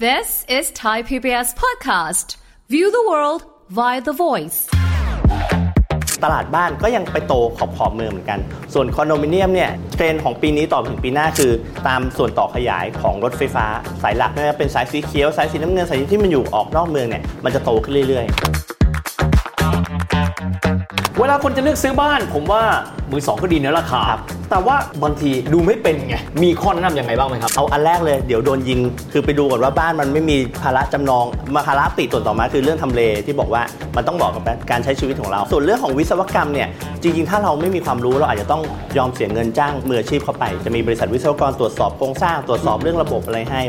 This is Thai PBS podcast. View the world via the voice. ตลาดบ้านก็ยังไปโตขอบขอบเมืองเหมือนกัน ส่วนคอนโดมิเนียมเนี่ยเทรนของปีนี้ต่อถึงปีหน้าคือ ตามส่วนต่อขยายของรถไฟฟ้า สายหลักนะเป็นสายสีเขียว สายสีน้ำเงินสายที่มันอยู่ออกนอกเมืองเนี่ยมันจะโตขึ้นเรื่อยๆ วลาคนจะเลือกซื้อบ้าน ผมว่ามือสองก็ดีเนื้อราคาครับแต่ว่าบางทีดูไม่เป็นไง มีข้อแนะนำยังไงบ้างไหมครับๆเอาอันแรกเลยเดี๋ยวโดนยิง คือไปดูก่อนว่าบ้านมันไม่มีภาระจำนอง มาภาระติดตัวต่อมาคือเรื่องทำเลที่บอกว่ามันต้องบอกกับการใช้ชีวิตของเรา ส่วนเรื่องของวิศวกรรมเนี่ยจริงๆ ถ้าเราไม่มีความรู้เราอาจจะต้องยอมเสียเงินจ้างมืออาชีพเข้าไป จะมีบริษัทวิศวกรตรวจสอบโครงสร้างตรวจสอบเรื่องระบบอะไรให้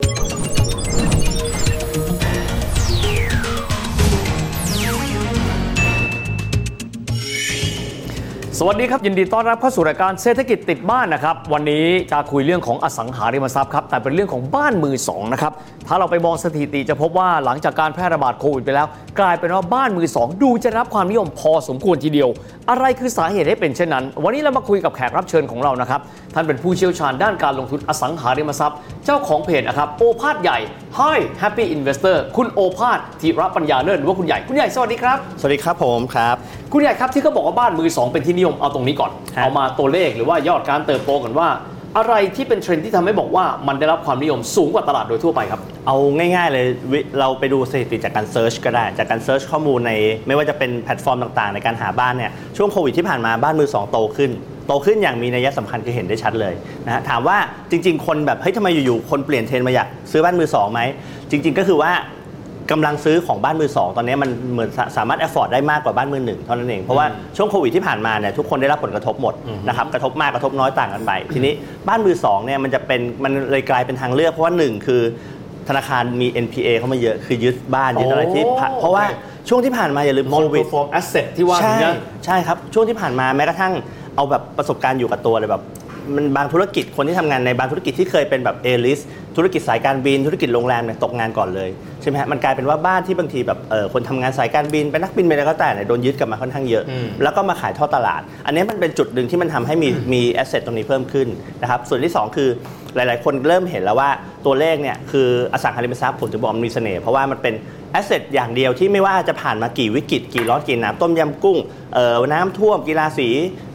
สวัสดีครับ ยินดีต้อนรับเข้าสู่รายการเศรษฐกิจติดบ้านนะครับ วันนี้จะคุยเรื่องของอสังหาริมทรัพย์ครับแต่เป็นเรื่องของบ้านมือสองนะครับถ้าเราไปมองสถิติจะพบว่าหลังจากการแพร่ระบาดโควิดไปแล้ว กลายเป็นว่าบ้านมือสองดูจะรับความนิยมพอสมควรทีเดียว อะไรคือสาเหตุให้เป็นเช่นนั้น วันนี้เรามาคุยกับแขกรับเชิญของเรานะครับท่านเป็นผู้เชี่ยวชาญด้านการลงทุนอสังหาริมทรัพย์ เจ้าของเพจนะครับโอภาสใหญ่ Hi Happy Investor คุณโอภาสธีระปัญญาเลิศหรือว่าคุณใหญ่คุณใหญ่สวัสดีครับสวัสดีครับผมครับคุณใหญ่ครับที่เขาบอกว่าบ้านมือสองเป็นที่นิยมเอาตรงนี้ก่อนครับเอามาตัวเลขหรือว่ายอดการเติบโตกันว่า อะไรที่เป็นเทรนด์ที่ทำให้บอกว่ามันได้รับความนิยมสูงกว่าตลาดโดยทั่วไปครับ เอาง่าย ๆ เลยวิเราไปดูสถิติจากการ search ก็ได้ จากการ search ข้อมูลในไม่ว่าจะเป็นแพลตฟอร์มต่างๆ ในการหาบ้านเนี่ยช่วงโควิดที่ผ่านมาบ้านมือสองโตขึ้นโตขึ้นอย่างมีนัยสำคัญคือเห็นได้ชัดเลยนะฮะถามว่าจริง ๆ คนแบบเฮ้ยทำไมอยู่ๆคนเปลี่ยนเทรนด์มาอยากซื้อบ้านมือสองไหมจริง ๆ ก็คือว่า กำลังซื้อของบ้านมือสองตอนนี้มันเหมือนสาสามารถ afford ได้มากกว่าบ้านมือหนึ่งเท่านั้นเอง เพราะว่าช่วงโควิดที่ผ่านมาเนี่ยทุกคนได้รับผลกระทบหมดนะครับกระทบมากกระทบน้อยต่างกันไป ทีนี้บ้านมือสองเนี่ยมันจะเป็นมันเลยกลายเป็นทางเลือกเพราะว่าหนึ่งคือ ธนาคารมี NPA เข้ามาเยอะคือยึดบ้านยึดอะไรที่ผ่านโอ้เพราะว่าโอเคช่วงที่ผ่านมาอย่าลืมโค non วิด perform asset ที่ว่าใช่นี้นะใช่ครับช่วงที่ผ่านมาแม้กระทั่งเอาแบบประสบการณ์อยู่กับตัวเลยแบบมันบางธุรกิจคนที่ทำงานในบางธุรกิจที่เคยเป็นแบบเอลิส ธุรกิจสายการบิน ธุรกิจโรงแรมเนี่ยตกงานก่อนเลยใช่ไหมฮะมันกลายเป็นว่าบ้านที่บางทีแบบเออคนทำงานสายการบินเป็นนักบินเป็นอะไรก็แต่เนี่ยโดนยึดกลับมาค่อนข้างเยอะ อืม แล้วก็มาขายทอดตลาด อันนี้มันเป็นจุดหนึ่งที่มันทำให้มีมี asset ตรงนี้เพิ่มขึ้นนะครับส่วนที่สองคือหลาย ๆ คนเริ่มเห็นแล้วว่าตัวเลขเนี่ยคืออสังหาริมทรัพย์ผมจะบอกมันมีเสน่ห์เพราะว่ามันเป็น asset อย่างเดียวที่ไม่ว่าจะผ่านมากี่วิกฤตกี่ร้อนกี่หนาวต้มยำกุ้งเอ่อน้ำท่วมกีฬาสี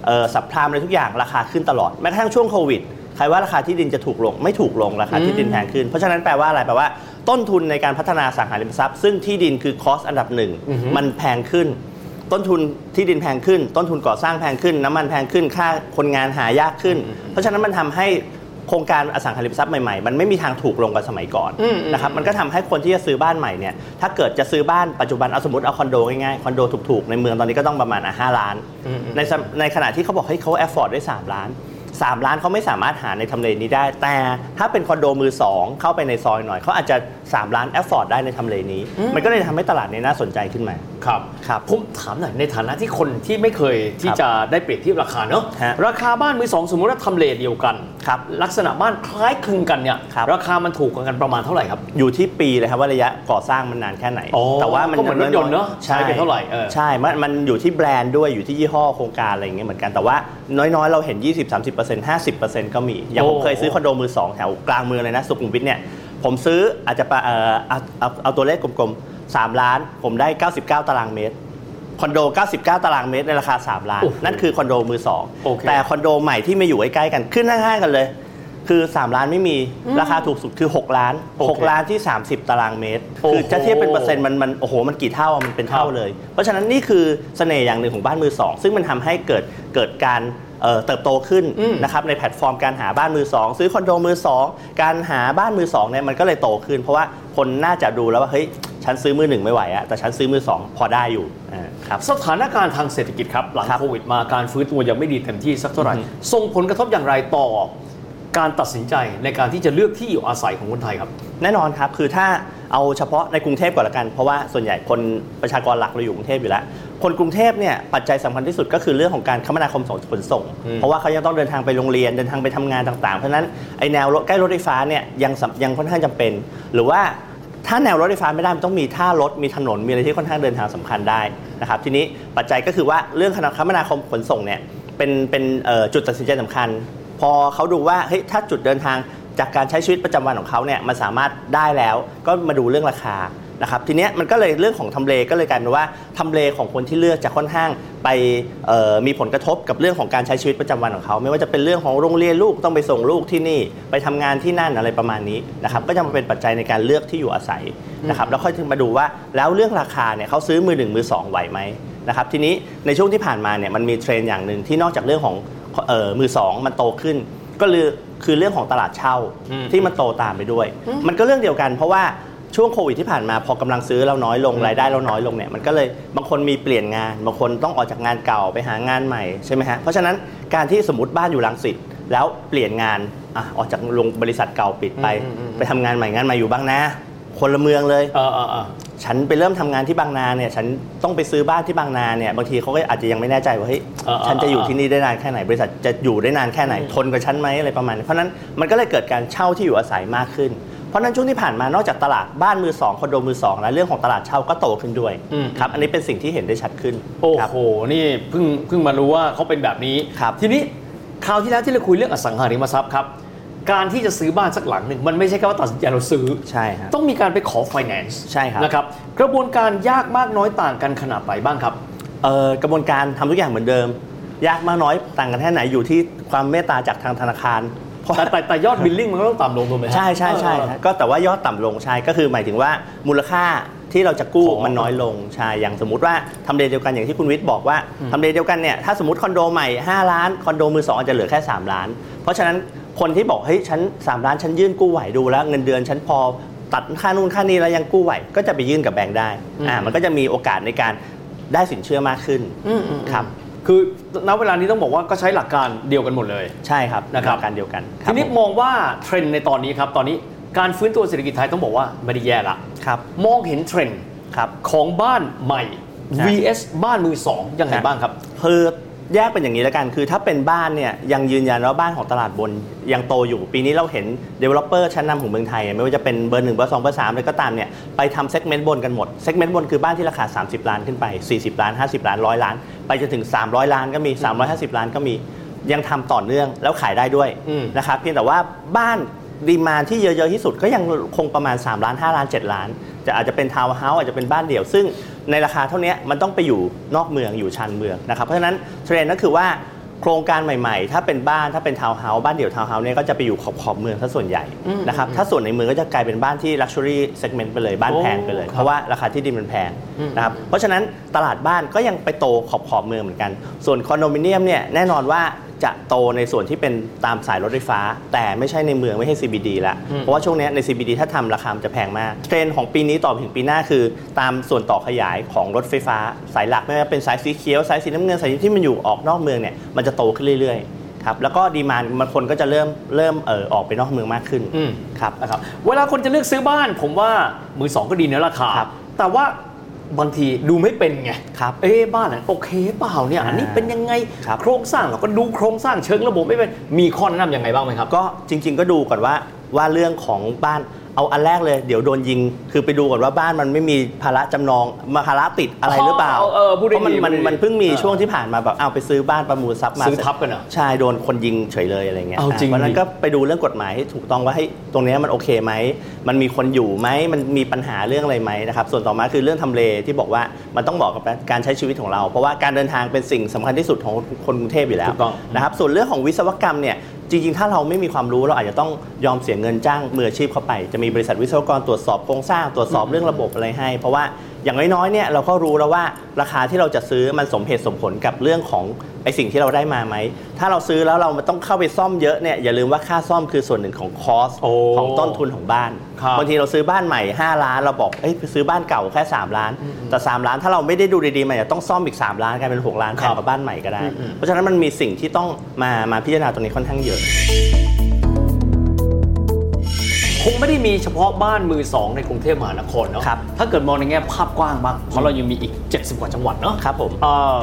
เอ่อ subprime อะไรทุกอย่างราคาขึ้นตลอดแม้กระทั่งช่วงโควิดใครว่าราคาที่ดินจะถูกลง ไม่ถูกลงราคาที่ดินแพงขึ้น เพราะฉะนั้นแปลว่าอะไรแปลว่า ต้นทุนในการพัฒนาอสังหาริมทรัพย์ ซึ่งที่ดินคือ cost อันดับหนึ่งมันแพงขึ้น ต้นทุนที่ดินแพงขึ้น ต้นทุนก่อสร้างแพงขึ้น น้ำมันแพงขึ้นค่าคนงานหายากขึ้น เพราะฉะนั้นมันทำให้โครงการอสังหาริมทรัพย์ใหม่ๆ มันไม่มีทางถูกลงกว่าสมัยก่อนอืมอืมนะครับมันก็ทำให้คนที่จะซื้อบ้านใหม่เนี่ยถ้าเกิดจะซื้อบ้านปัจจุบันเอาสมมติเอาคอนโดง่ายๆคอนโดถูกๆ ในเมืองตอนนี้ก็ต้องประมาณอะห้าล้าน ในสมในขณะที่เขาบอกเฮ้ยเขา afford ได้ 3 ล้าน 3 ล้านเขาไม่สามารถหาในทำเลนี้ได้ แต่ถ้าเป็นคอนโดมือ 2 เข้าไปในซอยหน่อยเขาอาจจะ 3 ล้าน afford ได้ในทำเลนี้ มันก็เลยทำให้ตลาดนี้น่าสนใจขึ้นมา ครับครับผมถามหน่อยในฐานะที่คนที่ไม่เคยที่ครับจะได้เปรียบเทียบราคาเนอะฮะราคาบ้านมือสองสมมติว่าทำเลเดียวกัน ครับลักษณะบ้านคล้ายคลึงกันเนี่ยครับราคามันถูกกว่ากันประมาณเท่าไหร่ครับ อยู่ที่ปีเลยครับว่าระยะก่อสร้างมันนานแค่ไหน อ๋อแต่ว่ามันก็เหมือนรถยนต์เนอะใช้ไปเท่าไหร่เออ ใช่มันมันอยู่ที่แบรนด์ด้วยอยู่ที่ยี่ห้อโครงการอะไรอย่างเงี้ยเหมือนกันแต่ว่า น้อยๆ เราเห็น 20 30 50 ก็มี อย่างผมโอ้เคยซื้อคอนโดมือ2แถวกลางเมืองเลยนะ สุขุมวิทเนี่ย ผมซื้ออาจจะปะเอ่อเอาเอาเอาตัวเลขกลมๆ 3 ล้าน ผมได้ 99 ตารางเมตรคอนโด 99 ตารางเมตรในราคา 3 ล้านโอ้โหนั่นคือคอนโดมือโอเค2แต่คอนโดใหม่ที่มาอยู่ใกล้ๆกันขึ้นข้างๆกันเลย คือ 3 ล้านไม่มีราคาถูกสุดคือ 6 ล้านโอเค6ล้านที่ 30 ตารางเมตรโอ้โหคือจะเทียบเป็นเปอร์เซ็นต์มันมันโอ้โหมันกี่เท่าอะมันเป็นเท่าครับเลย เพราะฉะนั้นนี่คือเสน่ห์อย่างหนึ่งของบ้านมือสองซึ่งมันทำให้เกิดเกิดการเอ่อเติบโตขึ้นอืมนะครับในแพลตฟอร์มการหาบ้านมือสองซื้อคอนโดมือสองการหาบ้านมือสองเนี่ยมันก็เลยโตขึ้น เพราะว่าคนน่าจะดูแล้วว่าเฮ้ยฉันซื้อมือหนึ่งไม่ไหวอะแต่ฉันซื้อมือสองพอได้อยู่อ่าครับสถานการณ์ทางเศรษฐกิจครับหลังครับโควิดมาการฟื้นตัวยังไม่ดีเต็มที่สักเท่าไหร่อือฮึส่งผลกระทบอย่างไรต่อ การตัดสินใจในการที่จะเลือกที่อยู่อาศัยของคนไทยครับ แน่นอนครับ คือถ้าเอาเฉพาะในกรุงเทพก่อนละกัน เพราะว่าส่วนใหญ่คนประชากรหลักเราอยู่กรุงเทพอยู่แล้ว คนกรุงเทพเนี่ยปัจจัยสำคัญที่สุดก็คือเรื่องของการคมนาคมขนส่งอืมเพราะว่าเขายังต้องเดินทางไปโรงเรียนเดินทางไปทำงานต่างๆ เพราะฉะนั้นไอแนวรถใกล้รถไฟฟ้าเนี่ยยังสำยังค่อนข้างจำเป็น หรือว่าถ้าแนวรถไฟฟ้าไม่ได้มันต้องมีท่ารถมีถนนมีอะไรที่ค่อนข้างเดินทางสำคัญได้นะครับทีนี้ปัจจัยก็คือว่าเรื่องคมนาคมขนส่งเนี่ยเป็นเป็นเอ่อจุดตัดสินใจสำคัญ พอเขาดูว่าเฮ้ยถ้าจุดเดินทางจากการใช้ชีวิตประจำวันของเขาเนี่ยมันสามารถได้แล้วก็มาดูเรื่องราคานะครับทีเนี้ยมันก็เลยเรื่องของทำเลก็เลยกลายเป็นว่าทำเลของคนที่เลือกจะค่อนข้างไปมีผลกระทบกับเรื่องของการใช้ชีวิตประจำวันของเขา ไม่ว่าจะเป็นเรื่องของโรงเรียนลูกต้องไปส่งลูกที่นี่ ไปทำงานที่นั่นอะไรประมาณนี้นะครับก็จะมาเป็นปัจจัยในการเลือกที่อยู่อาศัยนะครับแล้วค่อยถึงมาดูว่าแล้วเรื่องราคาเนี่ยเขาซื้อมือหนึ่งมือสองไหวไหมนะครับทีนี้ในช่วงที่ผ่านมาเนี่ยมันมีเทรนด์อย่างหนึ่งที่นอกจากเรื่องของ เอ่อมือสองมันโตขึ้น ก็เลยคือเรื่องของตลาดเช่าอืมที่มันโตตามไปด้วย มันก็เรื่องเดียวกัน เพราะว่าช่วงโควิดที่ผ่านมาพอกำลังซื้อเราน้อยลงรายได้เราน้อยลงเนี่ยมันก็เลยบางคนมีเปลี่ยนงาน บางคนต้องออกจากงานเก่าไปหางานใหม่ใช่ไหมฮะเพราะฉะนั้นการที่สมมติบ้านอยู่ลังสิตแล้วเปลี่ยนงานอะออกจากโรงบริษัทเก่าปิดไป ไปทำงานใหม่งานใหม่อยู่บางนาคนละเมืองเลย เออเออเออฉันไปเริ่มทำงานที่บางนาเนี่ย ฉันต้องไปซื้อบ้านที่บางนาเนี่ย บางทีเขาก็อาจจะยังไม่แน่ใจว่าเฮ้ยเออเออฉันจะอยู่ที่นี่ได้นานแค่ไหน บริษัทจะอยู่ได้นานแค่ไหน ทนกับฉันไหมอะไรประมาณนี้เพราะฉะนั้นมันก็เลยเกิดการเช่าที่อยู่อาศัยมากขึ้น เพราะฉะนั้นช่วงที่ผ่านมานอกจากตลาดบ้านมือสองคอนโดมือสองแล้วเรื่องของตลาดเช่าก็โตขึ้นด้วยอืม ครับอันนี้เป็นสิ่งที่เห็นได้ชัดขึ้นโอ้ครับ โห นี่เพิ่งเพิ่งมารู้ว่าเขาเป็นแบบนี้ ครับทีนี้คราวที่แล้วที่เราคุยเรื่องอสังหาริมทรัพย์ครับ การที่จะซื้อบ้านสักหลังหนึ่ง มันไม่ใช่แค่ว่าตัดสินใจเราซื้อ ใช่ครับต้องมีการไปขอ finance ใช่ครับนะครับกระบวนการยากมากน้อยต่างกันขนาดไหนบ้างครับเอ่อกระบวนการทำทุกอย่างเหมือนเดิม ยากมากน้อยต่างกันแค่ไหนอยู่ที่ความเมตตาจากทางธนาคารเพราะแต่แต่แต่ยอดบิลลิ่งมันก็ต้องต่ำลงถูกไหมฮะใช่ใช่ใช่เออฮะก็แต่ว่ายอดต่ำลงใช่ก็คือหมายถึงว่ามูลค่าที่เราจะกู้ของมันน้อยลงใช่อย่างสมมุติว่าทำเลเดียวกันอย่างที่คุณวิทย์บอกว่าทำเลเดียวกันเนี่ยถ้าสมมติคอนโดใหม่ 5 ล้านคอนโดมือสองอาจจะเหลือแค่ 3 ล้าน เพราะฉะนั้น คนที่บอกเฮ้ยฉัน3ล้านฉันยื่นกู้ไหวดูแล้ว เงินเดือนฉันพอตัดค่านู่นค่านี้แล้วยังกู้ไหวก็จะไปยื่นกับแบงค์ได้อ่ามันก็จะมีโอกาสในการได้สินเชื่อมากขึ้นอืมอืมครับคือณเวลานี้ต้องบอกว่าก็ใช้หลักการเดียวกันหมดเลยใช่ครับนะครับหลักการเดียวกันคทีรับนี้ผมมองว่าเทรนด์ในตอนนี้ครับตอนนี้การฟื้นตัวเศรษฐกิจไทยต้องบอกว่าไม่ได้แย่ละครับมองเห็นเทรนด์ครับของบ้านใหม่ใช่ vs บ้านมือสองยังไงบ้างครับคือ แยกเป็นอย่างนี้แล้วกัน คือถ้าเป็นบ้านเนี่ยยังยืนยันว่าบ้านของตลาดบนยังโตอยู่ ปีนี้เราเห็น developer ชั้นนำของเมืองไทย ไม่ว่าจะเป็นเบอร์หนึ่งเบอร์สองเบอร์สามอะไรก็ตามเนี่ยไปทำ segment บนกันหมด segment บนคือบ้านที่ราคา 30 ล้านขึ้นไป 40 ล้าน 50 ล้านร้อยล้าน ไปจนถึง 300 ล้านก็มี 350 ล้านก็มียังทำต่อเนื่องแล้วขายได้ด้วยอืมนะครับเพียงแต่ว่าบ้าน demand ที่เยอะๆที่สุดก็ยังคงประมาณ 3 ล้าน 5 ล้าน 7 ล้าน จะอาจจะเป็นทาวน์เฮาส์อาจจะเป็นบ้านเดี่ยว ซึ่ง ในราคาเท่านี้มันต้องไปอยู่นอกเมืองอยู่ชานเมืองนะครับเพราะฉะนั้นเทรนด์ก็คือว่าโครงการใหม่ๆ ถ้าเป็นบ้านถ้าเป็นทาวน์เฮาส์บ้านเดี่ยวทาวน์เฮาส์เนี่ยก็จะไปอยู่ขอบขอบๆเมืองซะส่วนใหญ่นะครับถ้าส่วนในเมืองก็จะกลายเป็นบ้านที่ Luxury Segment ไปเลยบ้านแพงไปเลยโอ้เพราะว่าราคาที่ดินมันแพงนะครับเพราะฉะนั้นตลาดบ้านก็ยังไปโตขอบขอบๆเมืองเหมือนกัน ส่วนคอนโดมิเนียมเนี่ยแน่นอนว่า จะโตในส่วนที่เป็นตามสายรถไฟฟ้า แต่ไม่ใช่ในเมืองไม่ใช่ CBD ละเพราะว่าช่วงเนี้ยใน CBD ถ้าทำราคามันจะแพงมาก เทรนด์ของปีนี้ต่อไปถึงปีหน้าคือ ตามส่วนต่อขยายของรถไฟฟ้า สายหลักไม่ว่าเป็นสายสีเขียวสายสีน้ำเงินสายที่มันอยู่ออกนอกเมืองเนี่ยมันจะโตขึ้นเรื่อยๆครับแล้วก็ดีมานบางคนก็จะเริ่มเริ่มเออออกไปนอกเมืองมากขึ้นอืมครับนะครับเวลาคนจะเลือกซื้อบ้าน ผมว่ามือสองก็ดีในราคาครับแต่ว่า บางทีดูไม่เป็นไงครับเอ๊ะบ้านนั้นโอเคเปล่าเนี่ยอันนี้อ่าเป็นยังไงครับโครงสร้างเราก็ดูโครงสร้างเชิงระบบไม่เป็นมีข้อแนะนำยังไงบ้างไหมครับ ก็จริง ๆ ก็ดูก่อนว่าว่าเรื่องของบ้าน เอาอันแรกเลยเดี๋ยวโดนยิง คือไปดูก่อนว่าบ้านมันไม่มีภาระจำนองมาภาระติดอะไรหรือเปล่า เออเออพูดได้เพราะมันดีมันพูดได้ดีมันเพิ่งมีเออช่วงที่ผ่านมาแบบเอาไปซื้อบ้านประมูลทรัพย์มาซื้อทับกันเหรอใช่โดนคนยิงเฉยเลยอะไรเงี้ยเอาจริงเพราะฉะนั้ดินก็ไปดูเรื่องกฎหมายให้ถูกต้องว่าให้ตรงเนี้ยมันโอเคไหมมันมีคนอยู่ไหมมันมีปัญหาเรื่องอะไรไหมนะครับส่วนต่อมาคือเรื่องทำเลที่บอกว่ามันต้องเหมาะกับการใช้ชีวิตของเรา เพราะว่าการเดินทางเป็นสิ่งสำคัญที่สุดของคนกรุงเทพอยู่แล้วถูกต้อง นะครับส่วนเรื่องของวิศวกรรมเนี่ย จริง ๆ ถ้าเราไม่มีความรู้เราอาจจะต้องยอมเสียเงินจ้างมืออาชีพเข้าไป จะมีบริษัทวิศวกรตรวจสอบโครงสร้างตรวจสอบเรื่องระบบอะไรให้ เพราะว่าอย่างน้อยๆเนี่ยเราก็รู้แล้วว่าราคาที่เราจะซื้อมันสมเหตุสมผลกับเรื่องของไอสิ่งที่เราได้มาไหม ถ้าเราซื้อแล้วเราต้องเข้าไปซ่อมเยอะเนี่ยอย่าลืมว่าค่าซ่อมคือส่วนหนึ่งของคอสโอ้ของต้นทุนของบ้านครับบางทีเราซื้อบ้านใหม่ 5 ล้านเราบอกเอ้ยซื้อบ้านเก่าแค่ 3 ล้าน แต่ 3 ล้านถ้าเราไม่ได้ดูดีๆมันจะต้องซ่อมอีก 3 ล้านกลายเป็น 6 ล้านแพงกว่าบ้านใหม่ก็ได้ เพราะฉะนั้นมันมีสิ่งที่ต้องมามาพิจารณาตรงนี้ค่อนข้างเยอะ คงไม่ได้มีเฉพาะบ้านมือสองในกรุงเทพมหานครเนาะครับถ้าเกิดมองในแง่ภาพกว้างบ้างเพราะเรายังมีอีก 70 กว่าจังหวัดเนาะครับผมเอ่อ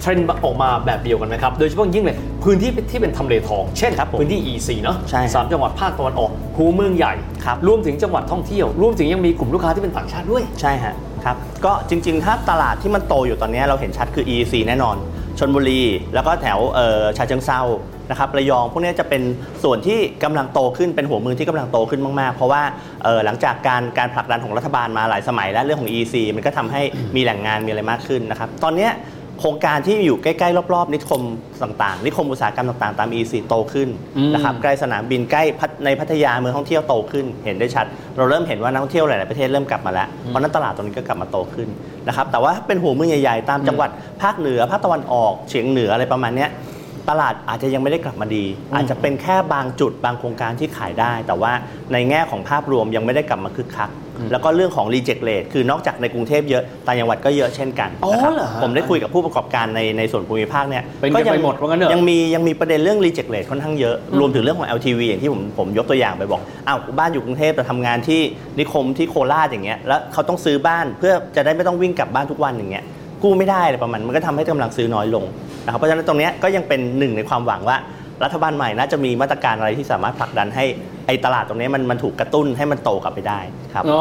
เทรนด์ออกมาแบบเดียวกันไหมครับ โดยเฉพาะยิ่งเลยพื้นที่ที่เป็นทำเลทอง เช่นครับผมพื้นที่ EC เนาะใช่ครับสามจังหวัดภาคตะวันออกหูเมืองใหญ่ครับรวมถึงจังหวัดท่องเที่ยว รวมถึงยังมีกลุ่มลูกค้าที่เป็นต่างชาติด้วย ใช่ฮะครับก็จริง ๆ ถ้าตลาดที่มันโตอยู่ตอนนี้เราเห็นชัดคือ EEC แน่นอนชนบุรี แล้วก็แถวเอ่อชาเชิงเซา นะครับระยองพวกเนี้ยจะเป็นส่วนที่กำลังโตขึ้นเป็นหัวเมืองที่กำลังโตขึ้นมากๆ เพราะว่าเอ่อหลังจากการการผลักดันของรัฐบาลมาหลายสมัยและเรื่องของ EC มันก็ทำให้มีแหล่งงานมีอะไรมากขึ้นนะครับตอนเนี้ยโครงการที่อยู่ใกล้ๆรอบๆ นิคมต่างๆ นิคมอุตสาหกรรมต่างๆ ตาม EC โตขึ้นอืมนะครับใกล้สนามบินใกล้พัทในพัทยาเมืองท่องเที่ยวโตขึ้น เห็นได้ชัด เราเริ่มเห็นว่านักท่องเที่ยวหลายๆประเทศเริ่มกลับมาแล้วเพราะฉะนั้นตลาดตรงนี้ก็กลับมาโตขึ้นนะครับแต่ว่าถ้าเป็นหัวเมืองใหญ่ๆตามจังหวัดภาคเหนือภาคตะวันออกเฉียงเหนืออะไรประมาณเนี้ย ตลาดอาจจะยังไม่ได้กลับมาดี อาจจะเป็นแค่บางจุดบางโครงการที่ขายได้ แต่ว่าในแง่ของภาพรวมยังไม่ได้กลับมาคึกคัก แล้วก็เรื่องของ reject rate คือนอกจากในกรุงเทพเยอะต่างจังหวัดก็เยอะเช่นกันอ๋อนะครับเหรอฮะผมได้คุยกับผู้ประกอบการในในส่วนภูมิภาคเนี่ยเป็นกันไปหมดว่างั้นเถอะยังมียังมีประเด็นเรื่อง reject rate ค่อนข้างเยอะรวมถึงเรื่องของ LTV อย่างที่ผมผมยกตัวอย่างไปบอกอ้าวบ้านอยู่กรุงเทพแต่ทำงานที่นิคมที่โคราชอย่างเงี้ยแล้วเขาต้องซื้อบ้านเพื่อจะได้ไม่ต้องวิ่งกลับบ้านทุกวันอย่างเงี้ยกู้ไม่ได้อะไรประมาณมันก็ทำให้กำลังซื้อน้อยลง นะครับเพราะฉะนั้นตรงเนี้ยก็ยังเป็นหนึ่งในความหวังว่ารัฐบาลใหม่น่าจะมีมาตรการอะไรที่สามารถผลักดันให้ไอ้ตลาดตรงนี้มันมันถูกกระตุ้นให้มันโตกลับไปได้ครับอ๋อ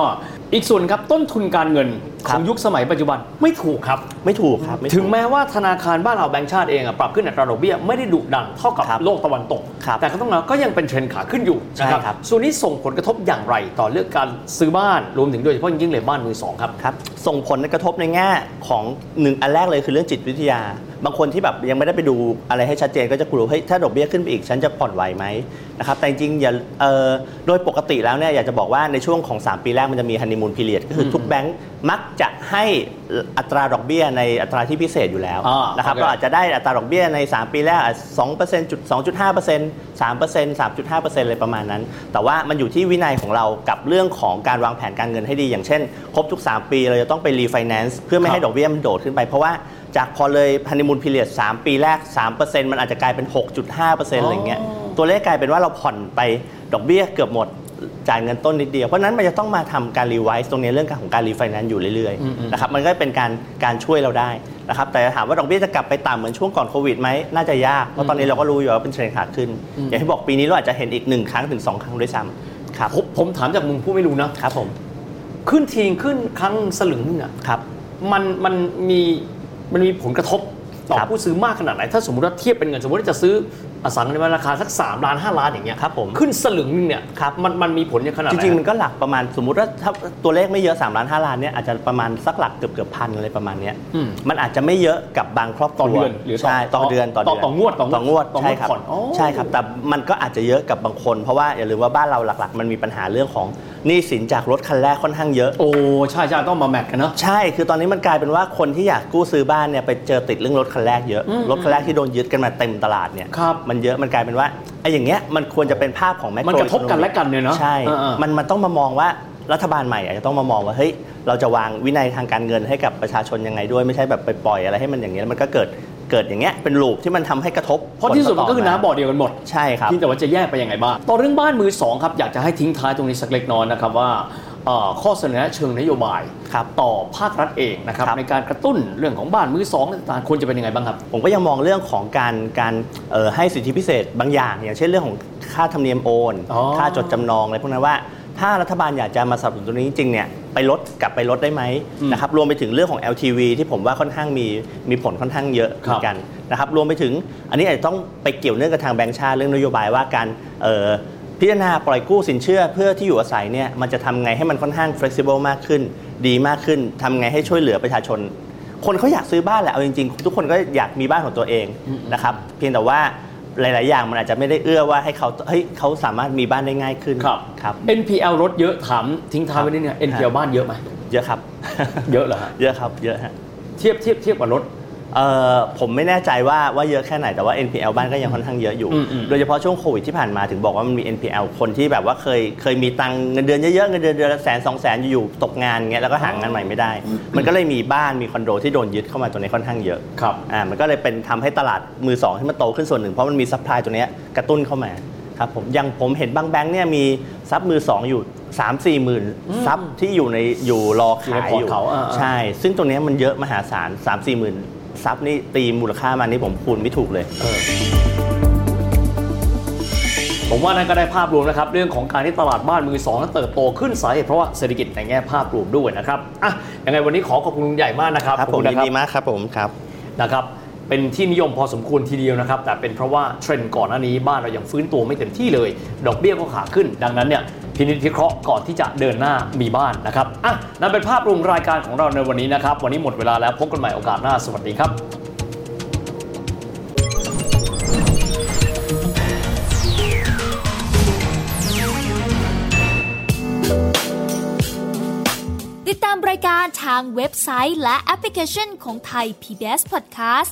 อีกส่วนครับต้นทุนการเงินคขรับองยุคสมัยปัจจุบันไม่ถูกครับ ไม่ถูกครับไถูกถึงแม้ว่าธนาคารบ้านเราแบงก์ชาติเองอะปรับขึ้นอัตราดอกเบี้ยไม่ได้ดุดันเท่ากับครับโลกตะวันตกครับแต่ก็ต้องแล้วก็ยังเป็นเทรนด์ขาขึ้นอยู่ใช่นะครับส่วนนี้ส่งผลกระทบอย่างไรต่อเรื่องการซื้อบ้านรวมถึงโดยเฉพาะยิ่งเลยบ้านมือสองครับครับส่งผลกระทบในแง่ของหนึ่งอันแรกเลยคือเรื่องจิตวิทยา บางคนที่แบบยังไม่ได้ไปดูอะไรให้ชัดเจนก็จะกลัวเฮ้ยถ้าดอกเบี้ยขึ้นไปอีกฉันจะผ่อนไหวไหมนะครับแต่จริงๆอย่าเอ่อโดยปกติแล้วเนี่ยอยากจะบอกว่าในช่วงของ 3 ปีแรกมันจะมีฮันนีมูนพีเรียดก็คือทุกแบงก์มักจะให้อัตราดอกเบี้ยในอัตราที่พิเศษอยู่แล้วอ่านะครับโอเคก็อาจจะได้อัตราดอกเบี้ยใน 3 ปีแรกสองเปอร์เซ็นต์จุดสองจุดห้าเปอร์เซ็นต์สามเปอร์เซ็นต์สามจุดห้าเปอร์เซ็นต์อะไรประมาณนั้น แต่ว่ามันอยู่ที่วินัยของเรากับเรื่องของการวางแผนการเงินให้ดี อย่างเช่น ครบทุก 3 ปีเราจะต้องไปรีไฟแนนซ์เพื่อไม่ให้ดอกเบี้ยมันโดดขึ้นไปเพราะว่า จากพอเลยพัน y มูลพีเรียด3ปีแรก 3%มันอาจจะกลายเป็น 6.5%อะไรอย่างเงี้ยตัวเลขกลายเป็นว่าเราผ่อนไปดอกเบี้ยเกือบหมดจ่ายเงินต้นนิดเดียว เพราะฉะนั้นมันจะต้องมาทำการ revise ตรงนี้เรื่องของการรีไฟแนนซ์อยู่เรื่อยๆนะครับมันก็เป็นการการช่วยเราได้นะครับแต่ถามว่าดอกเบี้ยจะกลับไปต่ำเหมือนช่วงก่อนโควิดไหมน่าจะยากเพราะตอนนี้เราก็รู้อยู่ว่าเป็นเทรนด์ขาขึ้น อย่างที่บอกปีนี้เราอาจจะเห็นอีกหนึ่งครั้งถึงสองครั้งด้วยซ้ำครับผมผมถามจากมุมผู้ไม่รู้นะครับผมขึ้นทีขึ้นครั้งสลึงนึงอะครับมันมันมี มันมีผลกระทบต่อครับผู้ซื้อมากขนาดไหน ถ้าสมมติว่าเทียบเป็นเงินสมมติว่าจะซื้ออสังหาริมราคาสัก3ล้าน5ล้านอย่างเงี้ยครับผมขึ้นสลึงนึงเนี่ยครับมันมันมีผลอย่างขนาดจไหนริงๆ มันก็หลักประมาณสมมุติว่าถ้าตัวเลขไม่เยอะ3ล้าน5ล้านเนี่ยอาจจะประมาณสักหลักเกือบเกือบพันอะไรประมาณเนี้ยอืมมันอาจจะไม่เยอะกับบางครอบครัวต่อเดือนหรือต่อใช่ต่อเดือนต่อเดือนต่องวดต่องวดต่องวดต่องวดใช่ครับผ่อนอ๋อใช่ครับแต่มันก็อาจจะเยอะกับบางคน เพราะว่าอย่าลืมว่าบ้านเราหลัก ๆ มันมีปัญหาเรื่องของ หนี้สินจากรถคันแรกค่อนข้างเยอะ โอ้ใช่ใช่ต้องมาแมทกันเนาะ ใช่ คือตอนนี้มันกลายเป็นว่าคนที่อยากกู้ซื้อบ้านเนี่ยไปเจอติดเรื่องรถคันแรกเยอะ รถคันแรกที่โดนยึดกันมาเต็มตลาดเนี่ย ครับมันเยอะ มันกลายเป็นว่าไอ้อย่างเงี้ยมันควรจะเป็นภาพของแมมันกระทบกันและกันเนี่ยเนาะใช่ เออเออ มันมันต้องมามองว่ารัฐบาลใหม่อาจจะต้องมามองว่าเฮ้ยเราจะวางวินัยทางการเงินให้กับประชาชนยังไงด้วยไม่ใช่แบบไปปล่อยอะไรให้มันอย่างเงี้ยแล้วมันก็เกิด เกิดอย่างเงี้ยเป็นลูปที่มันทำให้กระทบเพราะที่สุดมันก็คือผลต่น้ำบ่อเดียวกันหมดใช่ครับที่แต่ว่าจะแยกไปยังไงบ้างต่อเรื่องบ้านมือสองครับอยากจะให้ทิ้งท้ายตรงนี้สักเล็กน้อยนะครับว่าเอ่อข้อเสนอแนะเชิงนโยบายครับต่อภาครัฐเองนะครับครับในการกระตุ้นเรื่องของบ้านมือสองต่างๆควรจะเป็นยังไงบ้างครับ ผมก็ยังมองเรื่องของการการเอ่อให้สิทธิพิเศษบางอย่าง อย่างเช่นเรื่องของค่าธรรมเนียมโอนอ๋อค่าจดจำนองอะไรพวกนั้นว่า ถ้ารัฐบาลอยากจะมาสนับสนุนตรงนี้จริงๆเนี่ยไปลดกลับไปลดได้ไหมนะครับรวมไปถึงเรื่องของ LTV ที่ผมว่าค่อนข้างมีมีผลค่อนข้างเยอะเหมือนกันนะครับรวมไปถึงอันนี้อาจจะต้องไปเกี่ยวเนื่องกับทางแบงก์ชาติเรื่องนโยบายว่าการเอ่อพิจารณาปล่อยกู้สินเชื่อเพื่อที่อยู่อาศัยเนี่ยมันจะทำไงให้มันค่อนข้าง flexible มากขึ้น ดีมากขึ้นทำไงให้ช่วยเหลือประชาชน คนเขาอยากซื้อบ้านแหละเอาจริงๆ ทุกคนก็อยากมีบ้านของตัวเองนะครับเพียงแต่ว่า หลาย ๆ อย่างมันอาจจะไม่ได้เอื้อว่าให้เขาเฮ้ยเขาสามารถมีบ้านได้ง่ายขึ้นครับ ครับ NPL รถเยอะถามทิ้งท้ายไว้นิดนึง NPL บ้านเยอะไหมเยอะครับ เยอะเหรอฮะเยอะครับเยอะฮะ เทียบเทียบเทียบกับรถเอ่อ ผมไม่แน่ใจว่าว่าเยอะแค่ไหนแต่ว่า NPL บ้านก็ยังค่อนข้างเยอะอยู่อืมอืมโดยเฉพาะช่วงโควิดที่ผ่านมาถึงบอกว่ามันมี NPL คนที่แบบว่าเคยเคยมีตังค์เงินเดือนเยอะๆเงินเดือนเดือนละแสนสองแสนอยู่ๆตกงานเงี้ยแล้วก็หางานใหม่ไม่ได้ มันก็เลยมีบ้านมีคอนโดที่โดนยึดเข้ามาตัวนี้ค่อนข้างเยอะครับอ่ามันก็เลยเป็นทำให้ตลาดมือสองที่มันโตขึ้นส่วนหนึ่งเพราะมันมี supply ตัวเนี้ยกระตุ้นเข้ามาครับผมอยังผมเห็นบางแบงค์เนี่ยมีซับมือสองอยู่3 4หมื่นซับที่อยู่ในอยู่รอขายอยู่ในพอร์ตเขาอ่าๆใช่ ซึ่งตรงเนี้ยมันเยอะมหาศาล3 4หมื่น ซับนี่ตีมูลค่ามานี่ผมคูณไม่ถูกเลย ผมว่านั่นก็ได้ภาพรวมนะครับ เรื่องของการที่ตลาดบ้านมือสองนั้นเติบโตขึ้นสาเหตุเพราะว่าเศรษฐกิจในแง่ภาพรวมด้วยนะครับอะยังไงวันนี้ขอขอบคุณลุงใหญ่มากนะครับครับขอผมณนะยินดีมากครับผมครับนะครับเป็นที่นิยมพอสมควรทีเดียวนะครับ แต่เป็นเพราะว่าเทรนด์ก่อนหน้านี้บ้านเรายังฟื้นตัวไม่เต็มที่เลย ดอกเบี้ยก็ขาขึ้น ดังนั้นเนี่ย พินิจพิเคราะห์ก่อนที่จะเดินหน้ามีบ้านนะครับอะนั่นเป็นภาพรวมรายการของเราในวันนี้นะครับ วันนี้หมดเวลาแล้วพบกันใหม่โอกาสหน้าสวัสดีครับติดตามรายการทางเว็บไซต์และแอปพลิเคชันของไทย PBS Podcast